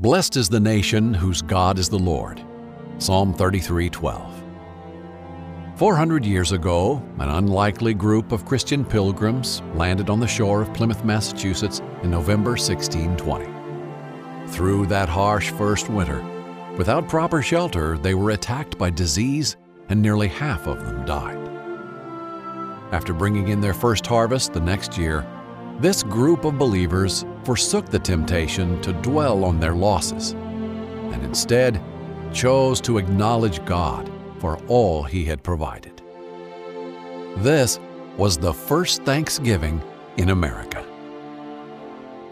Blessed is the nation whose God is the Lord. Psalm 33:12. 400 years ago, an unlikely group of Christian pilgrims landed on the shore of Plymouth, Massachusetts in November 1620. Through that harsh first winter, without proper shelter, they were attacked by disease and nearly half of them died. After bringing in their first harvest the next year, this group of believers forsook the temptation to dwell on their losses and instead chose to acknowledge God for all He had provided. This was the first Thanksgiving in America.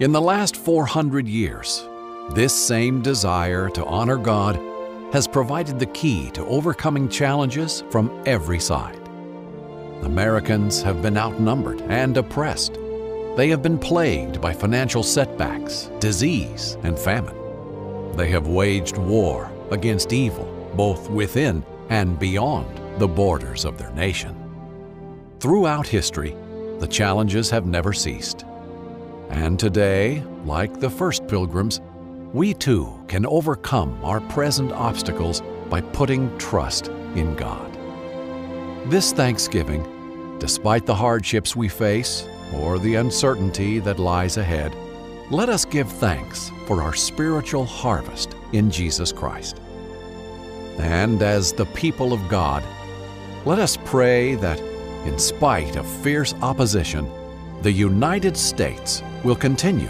In the last 400 years, this same desire to honor God has provided the key to overcoming challenges from every side. Americans have been outnumbered and oppressed. They have been plagued by financial setbacks, disease, and famine. They have waged war against evil, both within and beyond the borders of their nation. Throughout history, the challenges have never ceased. And today, like the first pilgrims, we too can overcome our present obstacles by putting trust in God. This Thanksgiving, despite the hardships we face or the uncertainty that lies ahead, let us give thanks for our spiritual harvest in Jesus Christ. And as the people of God, let us pray that, in spite of fierce opposition, the United States will continue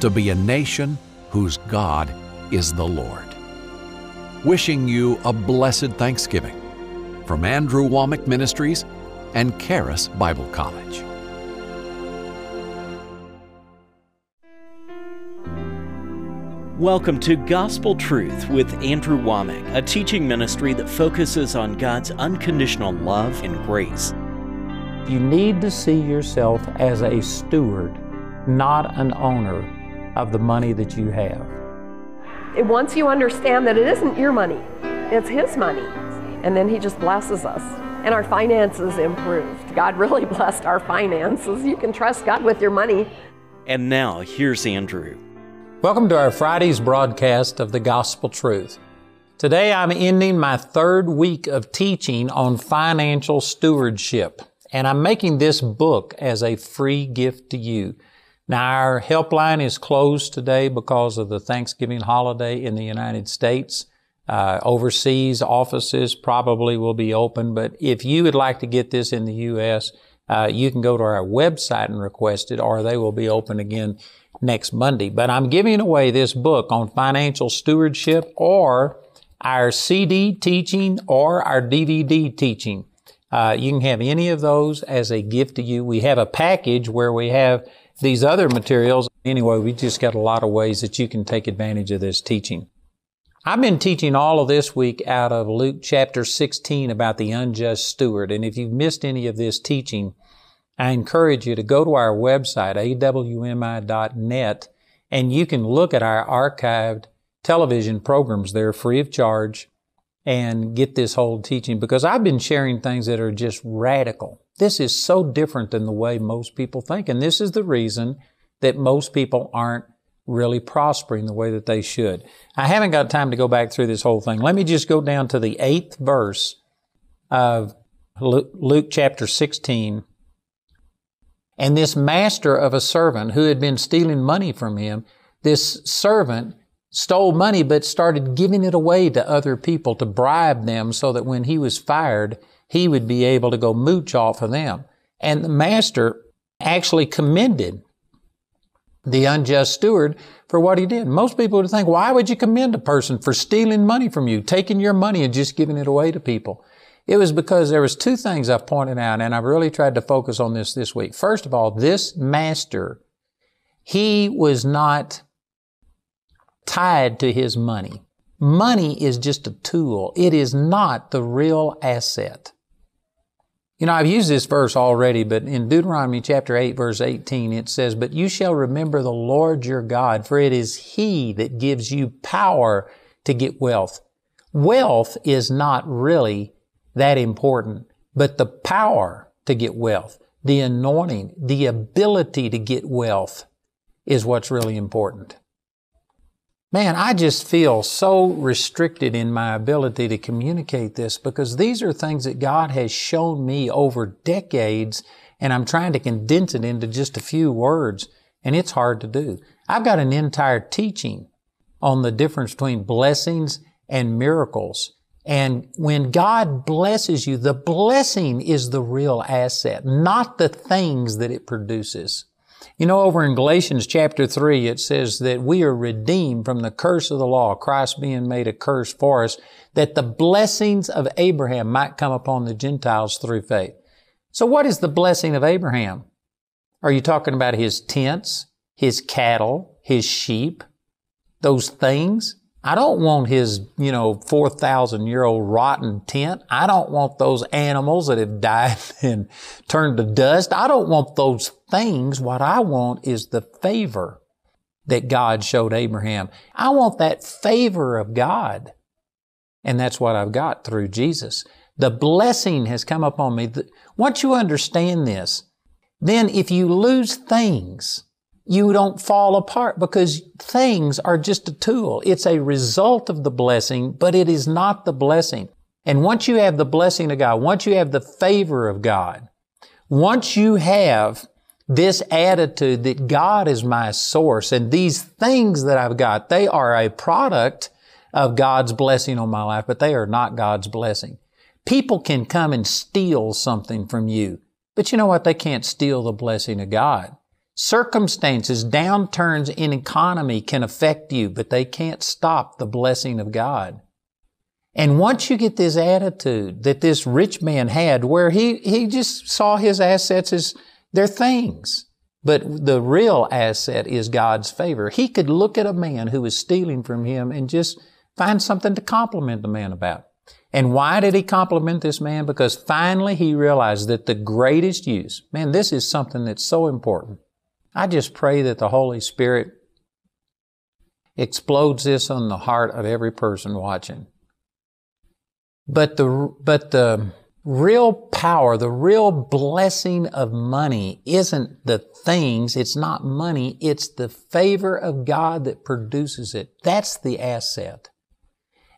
to be a nation whose God is the Lord. Wishing you a blessed Thanksgiving from Andrew Wommack Ministries and Charis Bible College. Welcome to Gospel Truth with Andrew Wommack, a teaching ministry that focuses on God's unconditional love and grace. You need to see yourself as a steward, not an owner of the money that you have. It, Once you understand that it isn't your money, it's His money, and then He just blesses us. And our finances improved. God really blessed our finances. You can trust God with your money. And now, here's Andrew. Welcome to our Friday's broadcast of the Gospel Truth. Today I'm ending my third week of teaching on financial stewardship, and I'm making this book as a free gift to you. Now our helpline is closed today because of the Thanksgiving holiday in the United States. Uh, overseas offices probably will be open, but if you would like to get this in the U.S., uh, you can go to our website and request it, or they will be open again next Monday. But I'm giving away this book on financial stewardship or our CD teaching or our DVD teaching. Uh, you can have any of those as a gift to you. We have a package where we have these other materials. Anyway, we just got a lot of ways that you can take advantage of this teaching. I've been teaching all of this week out of Luke chapter 16 about the unjust steward. And if you've missed any of this teaching, I encourage you to go to our website, awmi.net, and you can look at our archived television programs there free of charge and get this whole teaching because I've been sharing things that are just radical. This is so different than the way most people think. And this is the reason that most people aren't really prospering the way that they should. I haven't got time to go back through this whole thing. Let me just go down to the eighth verse of Luke chapter 16 and this master of a servant who had been stealing money from him, this servant stole money but started giving it away to other people to bribe them so that when he was fired, he would be able to go mooch off of them. And the master actually commended the unjust steward for what he did. Most people would think, why would you commend a person for stealing money from you, taking your money and just giving it away to people? It was because there was two things I've pointed out, and I've really tried to focus on this this week. First of all, this master, he was not tied to his money. Money is just a tool. It is not the real asset. You know, I've used this verse already, but in Deuteronomy chapter 8 verse 18, it says, But you shall remember the Lord your God, for it is He that gives you power to get wealth. Wealth is not really that important. But the power to get wealth, the anointing, the ability to get wealth is what's really important. Man, I just feel so restricted in my ability to communicate this because these are things that God has shown me over decades and I'm trying to condense it into just a few words and it's hard to do. I've got an entire teaching on the difference between blessings and miracles. And when God blesses you, the blessing is the real asset, not the things that it produces. You know, over in Galatians chapter 3, it says that we are redeemed from the curse of the law, Christ being made a curse for us, that the blessings of Abraham might come upon the Gentiles through faith. So what is the blessing of Abraham? Are you talking about his tents, his cattle, his sheep, those things? I don't want his, you know, 4,000 year old rotten tent. I don't want those animals that have died and turned to dust. I don't want those things. What I want is the favor that God showed Abraham. I want that favor of God. And that's what I've got through Jesus. The blessing has come upon me. Once you understand this, then if you lose things, you don't fall apart because things are just a tool. It's a result of the blessing, but it is not the blessing. And once you have the blessing of God, once you have the favor of God, once you have this attitude that God is my source and these things that I've got, they are a product of God's blessing on my life, but they are not God's blessing. People can come and steal something from you, but you know what? They can't steal the blessing of God. Circumstances, downturns in economy can affect you, but they can't stop the blessing of God. And once you get this attitude that this rich man had, where he, he just saw his assets as their things, but the real asset is God's favor. He could look at a man who was stealing from him and just find something to compliment the man about. And why did he compliment this man? Because finally he realized that the greatest use, man, this is something that's so important. I just pray that the Holy Spirit explodes this on the heart of every person watching. But the, but the real power, the real blessing of money isn't the things, it's not money, it's the favor of God that produces it. That's the asset.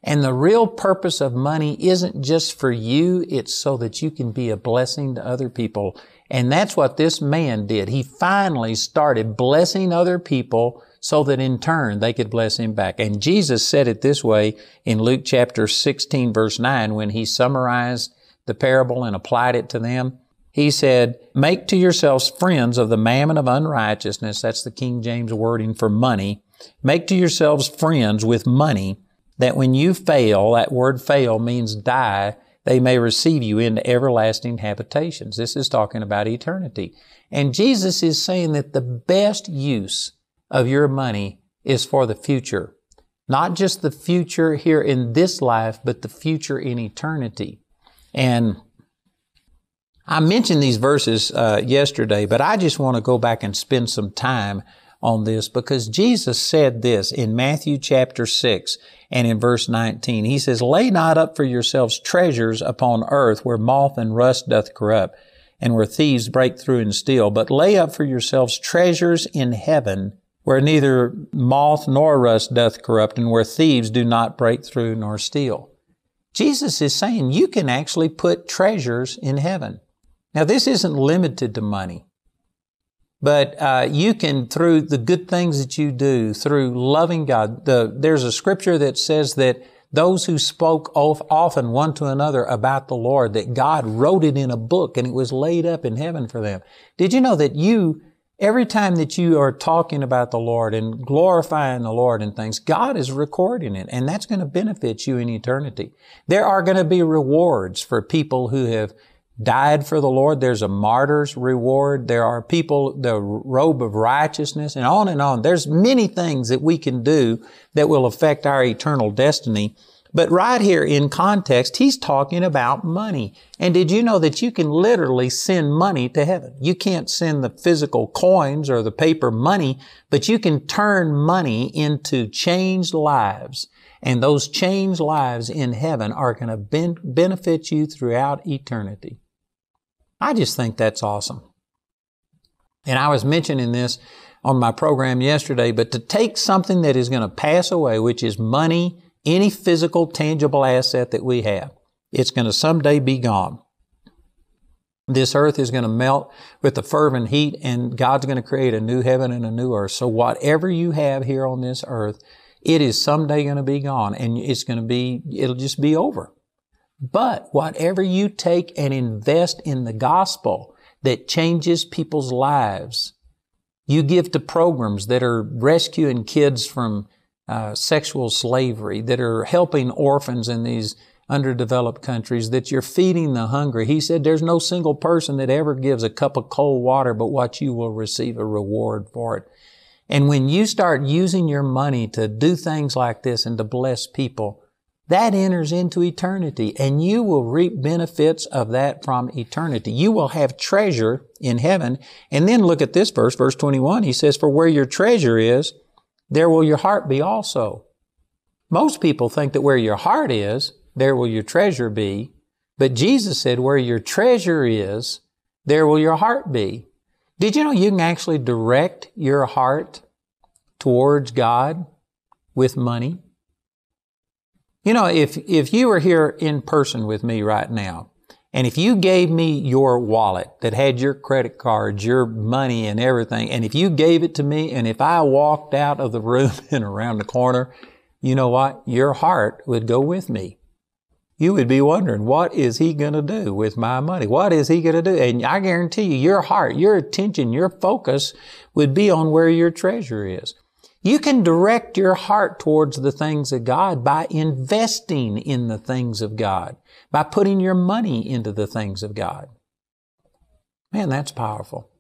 And the real purpose of money isn't just for you, it's so that you can be a blessing to other people and that's what this man did. He finally started blessing other people so that in turn they could bless him back. And Jesus said it this way in Luke chapter 16 verse 9 when he summarized the parable and applied it to them. He said, make to yourselves friends of the mammon of unrighteousness. That's the King James wording for money. Make to yourselves friends with money that when you fail, that word fail means die, they may receive you into everlasting habitations. This is talking about eternity. And Jesus is saying that the best use of your money is for the future. Not just the future here in this life, but the future in eternity. And I mentioned these verses uh, yesterday, but I just want to go back and spend some time on this because Jesus said this in Matthew chapter 6 and in verse 19. He says, Lay not up for yourselves treasures upon earth where moth and rust doth corrupt and where thieves break through and steal, but lay up for yourselves treasures in heaven where neither moth nor rust doth corrupt and where thieves do not break through nor steal. Jesus is saying you can actually put treasures in heaven. Now this isn't limited to money. But uh, you can, through the good things that you do, through loving God, the, there's a scripture that says that those who spoke often one to another about the Lord, that God wrote it in a book and it was laid up in heaven for them. Did you know that you, every time that you are talking about the Lord and glorifying the Lord and things, God is recording it and that's going to benefit you in eternity. There are going to be rewards for people who have died for the Lord. There's a martyr's reward. There are people, the robe of righteousness and on and on. There's many things that we can do that will affect our eternal destiny. But right here in context, he's talking about money. And did you know that you can literally send money to heaven? You can't send the physical coins or the paper money, but you can turn money into changed lives. And those changed lives in heaven are going to ben- benefit you throughout eternity. I just think that's awesome. And I was mentioning this on my program yesterday, but to take something that is going to pass away, which is money, any physical, tangible asset that we have, it's going to someday be gone. This earth is going to melt with the fervent heat and God's going to create a new heaven and a new earth. So whatever you have here on this earth, it is someday going to be gone and it's going to be, it'll just be over. But whatever you take and invest in the gospel that changes people's lives, you give to programs that are rescuing kids from uh, sexual slavery, that are helping orphans in these underdeveloped countries, that you're feeding the hungry. He said there's no single person that ever gives a cup of cold water but what you will receive a reward for it. And when you start using your money to do things like this and to bless people, that enters into eternity and you will reap benefits of that from eternity. You will have treasure in heaven. And then look at this verse, verse 21. He says, For where your treasure is, there will your heart be also. Most people think that where your heart is, there will your treasure be. But Jesus said, where your treasure is, there will your heart be. Did you know you can actually direct your heart towards God with money? You know, if, if you were here in person with me right now, and if you gave me your wallet that had your credit cards, your money and everything, and if you gave it to me, and if I walked out of the room and around the corner, you know what? Your heart would go with me. You would be wondering, what is he going to do with my money? What is he going to do? And I guarantee you, your heart, your attention, your focus would be on where your treasure is. You can direct your heart towards the things of God by investing in the things of God, by putting your money into the things of God. Man, that's powerful.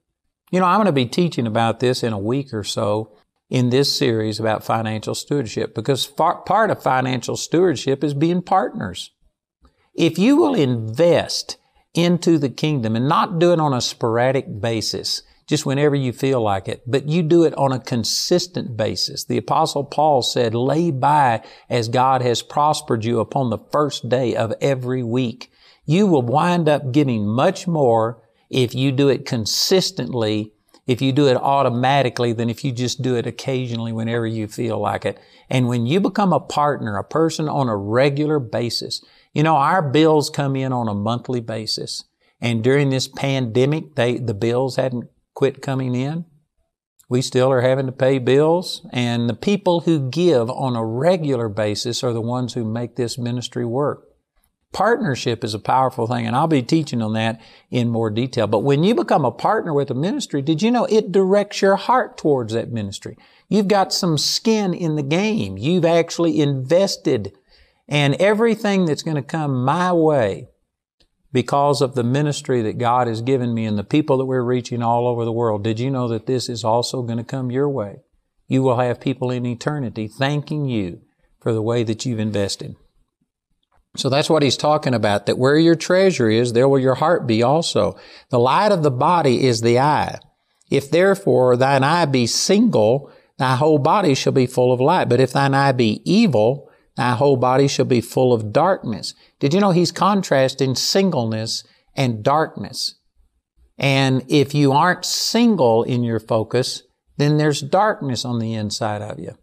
You know, I'm going to be teaching about this in a week or so in this series about financial stewardship because part of financial stewardship is being partners. If you will invest into the kingdom and not do it on a sporadic basis, just whenever you feel like it, but you do it on a consistent basis. The apostle Paul said, lay by as God has prospered you upon the first day of every week. You will wind up giving much more if you do it consistently, if you do it automatically than if you just do it occasionally whenever you feel like it. And when you become a partner, a person on a regular basis, you know, our bills come in on a monthly basis. And during this pandemic, they, the bills hadn't quit coming in. We still are having to pay bills. And the people who give on a regular basis are the ones who make this ministry work. Partnership is a powerful thing, and I'll be teaching on that in more detail. But when you become a partner with a ministry, did you know it directs your heart towards that ministry? You've got some skin in the game. You've actually invested and everything that's going to come my way because of the ministry that God has given me and the people that we're reaching all over the world, did you know that this is also going to come your way? You will have people in eternity thanking you for the way that you've invested. So that's what he's talking about, that where your treasure is, there will your heart be also. The light of the body is the eye. If therefore thine eye be single, thy whole body shall be full of light. But if thine eye be evil, thy whole body shall be full of darkness. Did you know he's contrasting singleness and darkness? And if you aren't single in your focus, then there's darkness on the inside of you.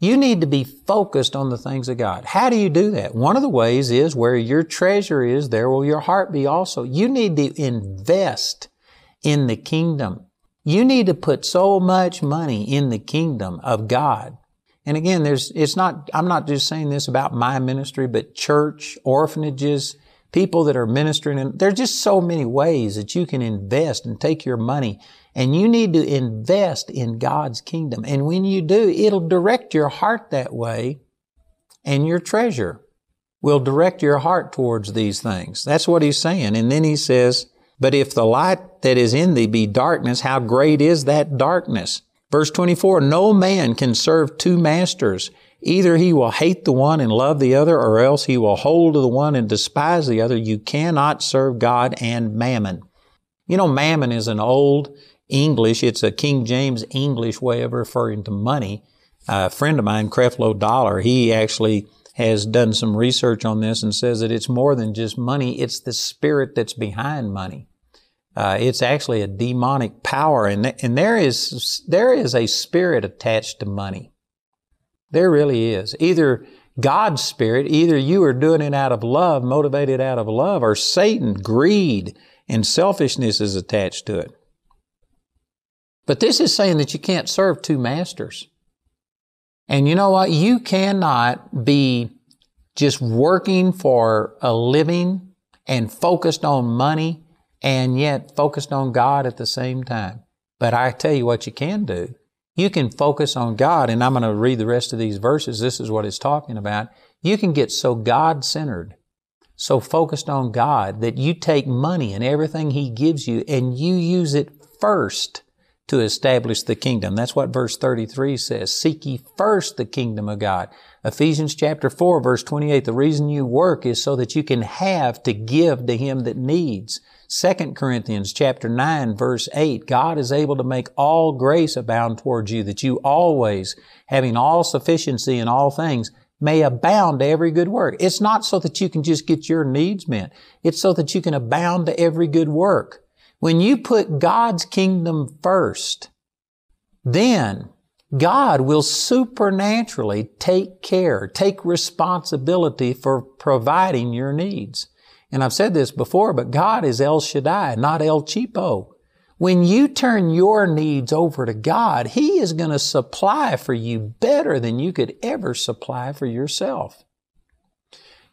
You need to be focused on the things of God. How do you do that? One of the ways is where your treasure is, there will your heart be also. You need to invest in the kingdom. You need to put so much money in the kingdom of God and again, there's, it's not, I'm not just saying this about my ministry, but church, orphanages, people that are ministering. And there's just so many ways that you can invest and take your money. And you need to invest in God's kingdom. And when you do, it'll direct your heart that way and your treasure will direct your heart towards these things. That's what he's saying. And then he says, but if the light that is in thee be darkness, how great is that darkness? Verse 24, no man can serve two masters. Either he will hate the one and love the other, or else he will hold to the one and despise the other. You cannot serve God and mammon. You know, mammon is an old English, it's a King James English way of referring to money. a friend of mine, Creflo Dollar, he actually has done some research on this and says that it's more than just money, it's the spirit that's behind money. Uh, it's actually a demonic power, and th- and there is there is a spirit attached to money. There really is. Either God's spirit, either you are doing it out of love, motivated out of love, or Satan, greed, and selfishness is attached to it. But this is saying that you can't serve two masters. And you know what? You cannot be just working for a living and focused on money and yet focused on God at the same time. But I tell you what you can do. You can focus on God, and I'm going to read the rest of these verses. This is what it's talking about. You can get so God centered, so focused on God that you take money and everything He gives you and you use it first to establish the kingdom. That's what verse 33 says. Seek ye first the kingdom of God. Ephesians chapter 4 verse 28, the reason you work is so that you can have to give to him that needs. 2 Corinthians chapter 9 verse 8, God is able to make all grace abound towards you, that you always, having all sufficiency in all things, may abound to every good work. It's not so that you can just get your needs met. It's so that you can abound to every good work. When you put God's kingdom first, then God will supernaturally take care, take responsibility for providing your needs. And I've said this before, but God is El Shaddai, not El Cheapo. When you turn your needs over to God, He is going to supply for you better than you could ever supply for yourself.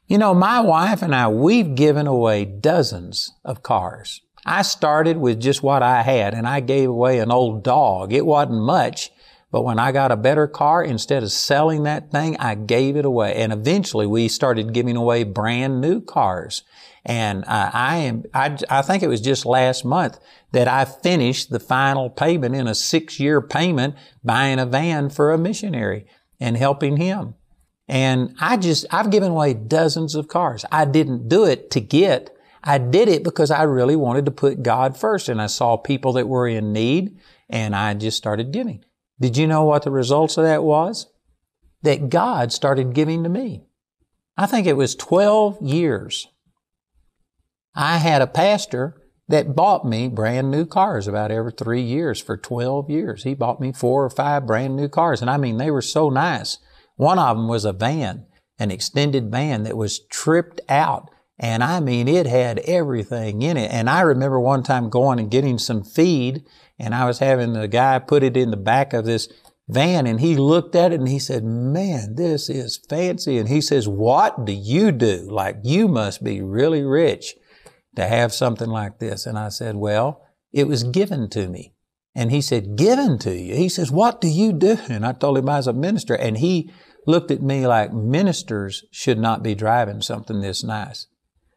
You know, my wife and I, we've given away dozens of cars. I started with just what I had and I gave away an old dog. It wasn't much, but when I got a better car, instead of selling that thing, I gave it away. And eventually we started giving away brand new cars. And uh, I am, I, I think it was just last month that I finished the final payment in a six year payment buying a van for a missionary and helping him. And I just, I've given away dozens of cars. I didn't do it to get I did it because I really wanted to put God first and I saw people that were in need and I just started giving. Did you know what the results of that was? That God started giving to me. I think it was 12 years. I had a pastor that bought me brand new cars about every three years for 12 years. He bought me four or five brand new cars. And I mean, they were so nice. One of them was a van, an extended van that was tripped out and I mean, it had everything in it. And I remember one time going and getting some feed and I was having the guy put it in the back of this van and he looked at it and he said, man, this is fancy. And he says, what do you do? Like you must be really rich to have something like this. And I said, well, it was given to me. And he said, given to you? He says, what do you do? And I told him I was a minister and he looked at me like ministers should not be driving something this nice.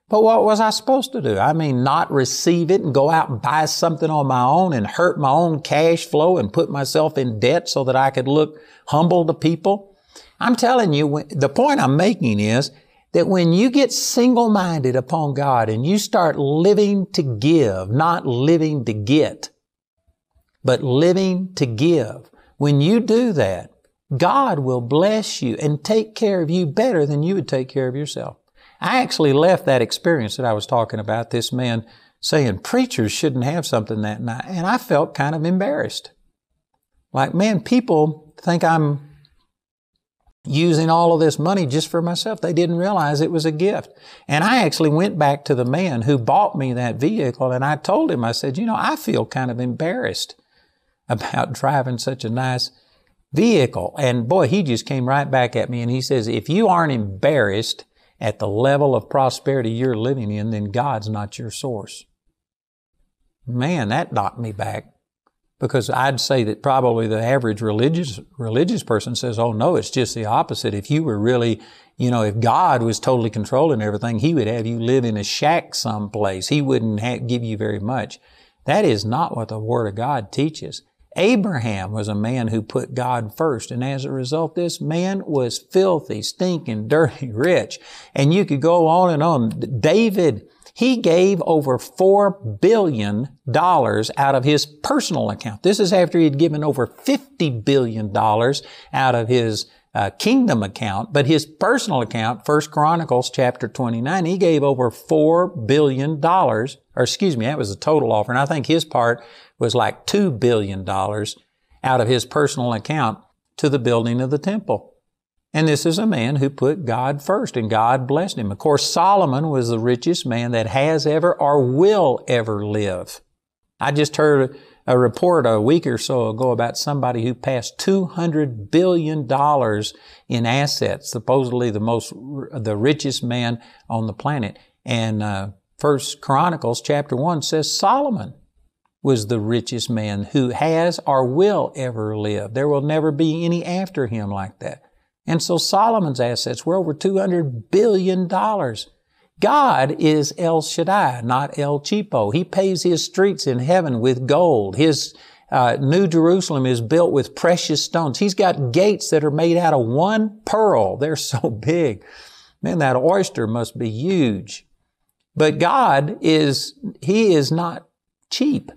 But what was I supposed to do? I mean, not receive it and go out and buy something on my own and hurt my own cash flow and put myself in debt so that I could look humble to people? I'm telling you, the point I'm making is that when you get single-minded upon God and you start living to give, not living to get, but living to give, when you do that, God will bless you and take care of you better than you would take care of yourself. I actually left that experience that I was talking about, this man saying preachers shouldn't have something that night, and I felt kind of embarrassed. Like, man, people think I'm using all of this money just for myself. They didn't realize it was a gift. And I actually went back to the man who bought me that vehicle and I told him, I said, you know, I feel kind of embarrassed about driving such a nice vehicle. And boy, he just came right back at me and he says, if you aren't embarrassed at the level of prosperity you're living in, then God's not your source. Man, that knocked me back. Because I'd say that probably the average religious, religious person says, oh no, it's just the opposite. If you were really, you know, if God was totally controlling everything, He would have you live in a shack someplace. He wouldn't have, give you very much. That is not what the Word of God teaches. Abraham was a man who put God first, and as a result, this man was filthy, stinking, dirty, rich. And you could go on and on. David, he gave over four billion dollars out of his personal account. This is after he had given over fifty billion dollars out of his uh, kingdom account, but his personal account, First Chronicles chapter 29, he gave over $4 billion, or excuse me, that was the total offer, and I think his part was like $2 billion out of his personal account to the building of the temple. And this is a man who put God first and God blessed him. Of course, Solomon was the richest man that has ever or will ever live. I just heard a report a week or so ago about somebody who passed $200 billion in assets, supposedly the most, the richest man on the planet. And, uh, First Chronicles chapter 1 says Solomon was the richest man who has or will ever live. There will never be any after him like that. And so Solomon's assets were over $200 billion. God is El Shaddai, not El Cheapo. He pays his streets in heaven with gold. His uh, New Jerusalem is built with precious stones. He's got gates that are made out of one pearl. They're so big. Man, that oyster must be huge. But God is, He is not cheap.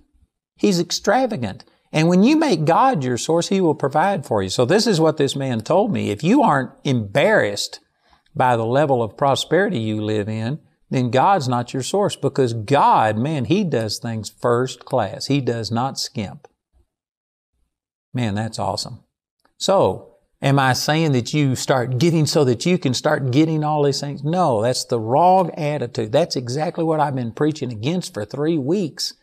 He's extravagant. And when you make God your source, He will provide for you. So this is what this man told me. If you aren't embarrassed by the level of prosperity you live in, then God's not your source because God, man, He does things first class. He does not skimp. Man, that's awesome. So, am I saying that you start getting so that you can start getting all these things? No, that's the wrong attitude. That's exactly what I've been preaching against for three weeks.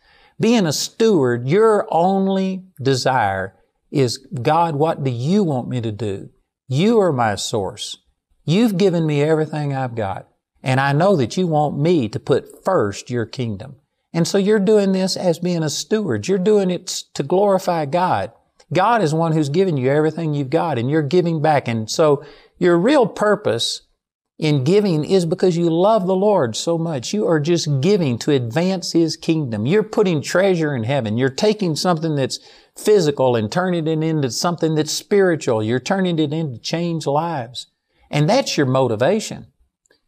Being a steward, your only desire is, God, what do you want me to do? You are my source. You've given me everything I've got. And I know that you want me to put first your kingdom. And so you're doing this as being a steward. You're doing it to glorify God. God is one who's given you everything you've got and you're giving back. And so your real purpose in giving is because you love the Lord so much. You are just giving to advance His kingdom. You're putting treasure in heaven. You're taking something that's physical and turning it into something that's spiritual. You're turning it into change lives. And that's your motivation.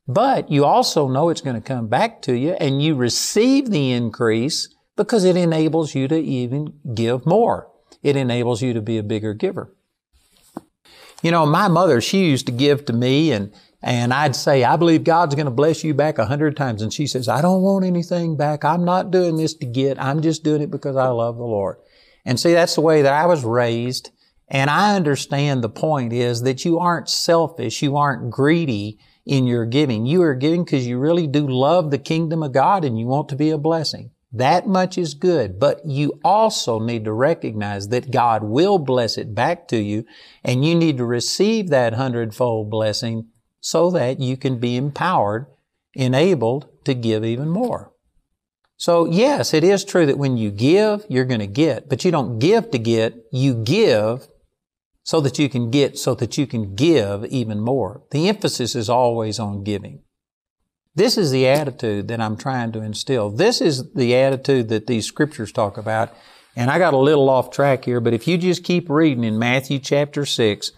But you also know it's going to come back to you and you receive the increase because it enables you to even give more. It enables you to be a bigger giver. You know, my mother, she used to give to me and, and I'd say, I believe God's going to bless you back a hundred times. And she says, I don't want anything back. I'm not doing this to get. I'm just doing it because I love the Lord. And see, that's the way that I was raised. And I understand the point is that you aren't selfish, you aren't greedy in your giving. You are giving because you really do love the kingdom of God and you want to be a blessing. That much is good, but you also need to recognize that God will bless it back to you and you need to receive that hundredfold blessing so that you can be empowered, enabled to give even more. So yes, it is true that when you give, you're going to get, but you don't give to get, you give so that you can get, so that you can give even more. The emphasis is always on giving. This is the attitude that I'm trying to instill. This is the attitude that these scriptures talk about. And I got a little off track here, but if you just keep reading in Matthew chapter 6,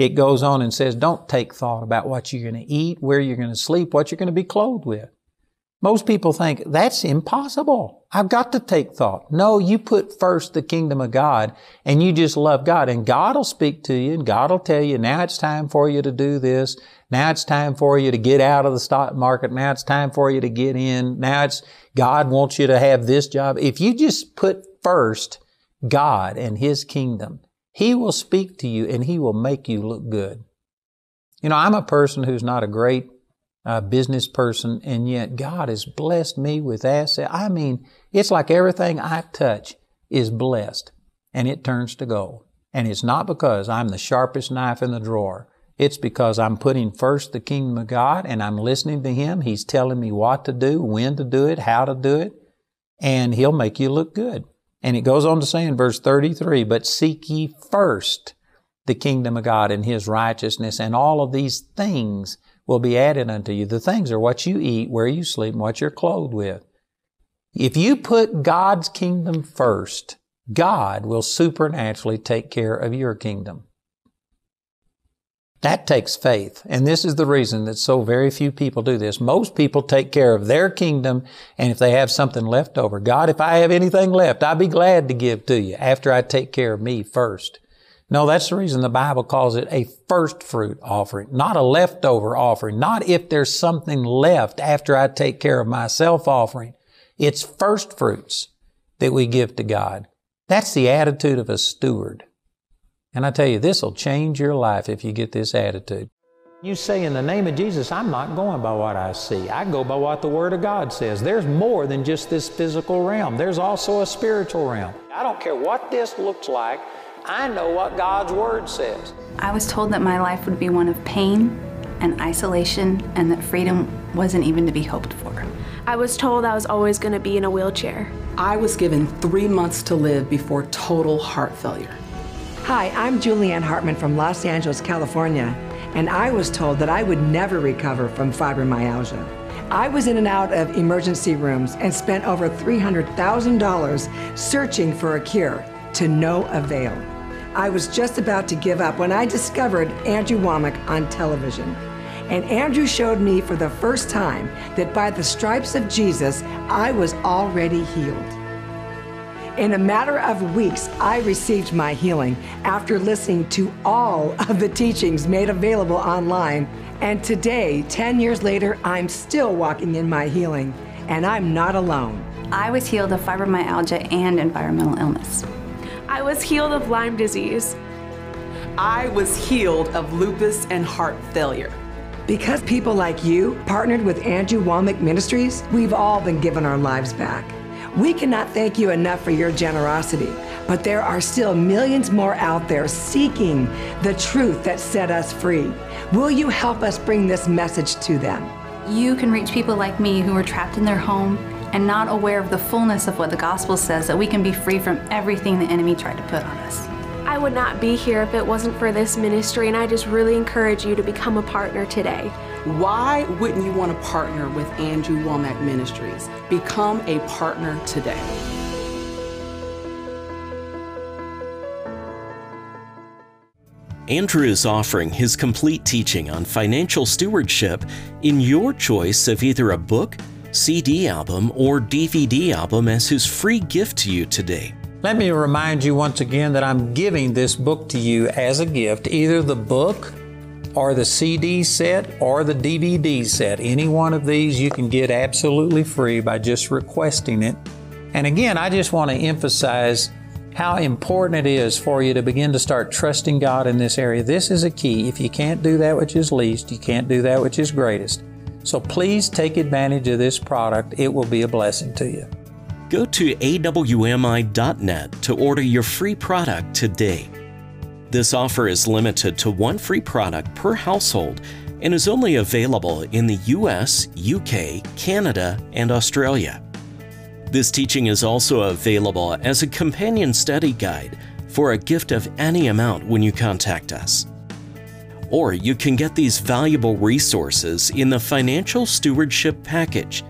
it goes on and says, don't take thought about what you're going to eat, where you're going to sleep, what you're going to be clothed with. Most people think that's impossible. I've got to take thought. No, you put first the kingdom of God and you just love God and God will speak to you and God will tell you now it's time for you to do this. Now it's time for you to get out of the stock market. Now it's time for you to get in. Now it's God wants you to have this job. If you just put first God and His kingdom, He will speak to you and He will make you look good. You know, I'm a person who's not a great a business person, and yet God has blessed me with assets. I mean, it's like everything I touch is blessed, and it turns to gold. And it's not because I'm the sharpest knife in the drawer. It's because I'm putting first the kingdom of God and I'm listening to Him. He's telling me what to do, when to do it, how to do it, and He'll make you look good. And it goes on to say in verse 33, but seek ye first the kingdom of God and His righteousness, and all of these things will be added unto you. The things are what you eat, where you sleep, and what you're clothed with. If you put God's kingdom first, God will supernaturally take care of your kingdom. That takes faith. And this is the reason that so very few people do this. Most people take care of their kingdom, and if they have something left over, God, if I have anything left, I'll be glad to give to you after I take care of me first. No, that's the reason the Bible calls it a first fruit offering, not a leftover offering, not if there's something left after I take care of myself offering. It's first fruits that we give to God. That's the attitude of a steward. And I tell you, this will change your life if you get this attitude. You say, in the name of Jesus, I'm not going by what I see. I go by what the Word of God says. There's more than just this physical realm, there's also a spiritual realm. I don't care what this looks like. I know what God's Word says. I was told that my life would be one of pain and isolation and that freedom wasn't even to be hoped for. I was told I was always going to be in a wheelchair. I was given three months to live before total heart failure. Hi, I'm Julianne Hartman from Los Angeles, California, and I was told that I would never recover from fibromyalgia. I was in and out of emergency rooms and spent over $300,000 searching for a cure to no avail. I was just about to give up when I discovered Andrew Wommack on television. And Andrew showed me for the first time that by the stripes of Jesus, I was already healed. In a matter of weeks, I received my healing after listening to all of the teachings made available online. And today, 10 years later, I'm still walking in my healing, and I'm not alone. I was healed of fibromyalgia and environmental illness. I was healed of Lyme disease. I was healed of lupus and heart failure. Because people like you partnered with Andrew Wommack Ministries, we've all been given our lives back. We cannot thank you enough for your generosity, but there are still millions more out there seeking the truth that set us free. Will you help us bring this message to them? You can reach people like me who are trapped in their home and not aware of the fullness of what the gospel says that we can be free from everything the enemy tried to put on us. I would not be here if it wasn't for this ministry, and I just really encourage you to become a partner today. Why wouldn't you want to partner with Andrew Wommack Ministries? Become a partner today. Andrew is offering his complete teaching on financial stewardship in your choice of either a book, CD album, or DVD album as his free gift to you today. Let me remind you once again that I'm giving this book to you as a gift, either the book or the CD set or the DVD set. Any one of these you can get absolutely free by just requesting it. And again, I just want to emphasize how important it is for you to begin to start trusting God in this area. This is a key. If you can't do that which is least, you can't do that which is greatest. So please take advantage of this product. It will be a blessing to you. Go to awmi.net to order your free product today. This offer is limited to one free product per household and is only available in the US, UK, Canada, and Australia. This teaching is also available as a companion study guide for a gift of any amount when you contact us. Or you can get these valuable resources in the Financial Stewardship Package.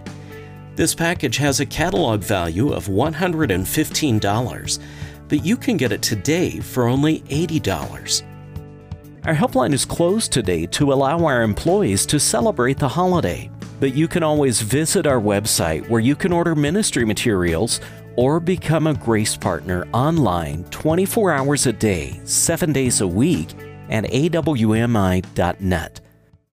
This package has a catalog value of $115, but you can get it today for only $80. Our helpline is closed today to allow our employees to celebrate the holiday, but you can always visit our website where you can order ministry materials or become a Grace Partner online 24 hours a day, 7 days a week at awmi.net.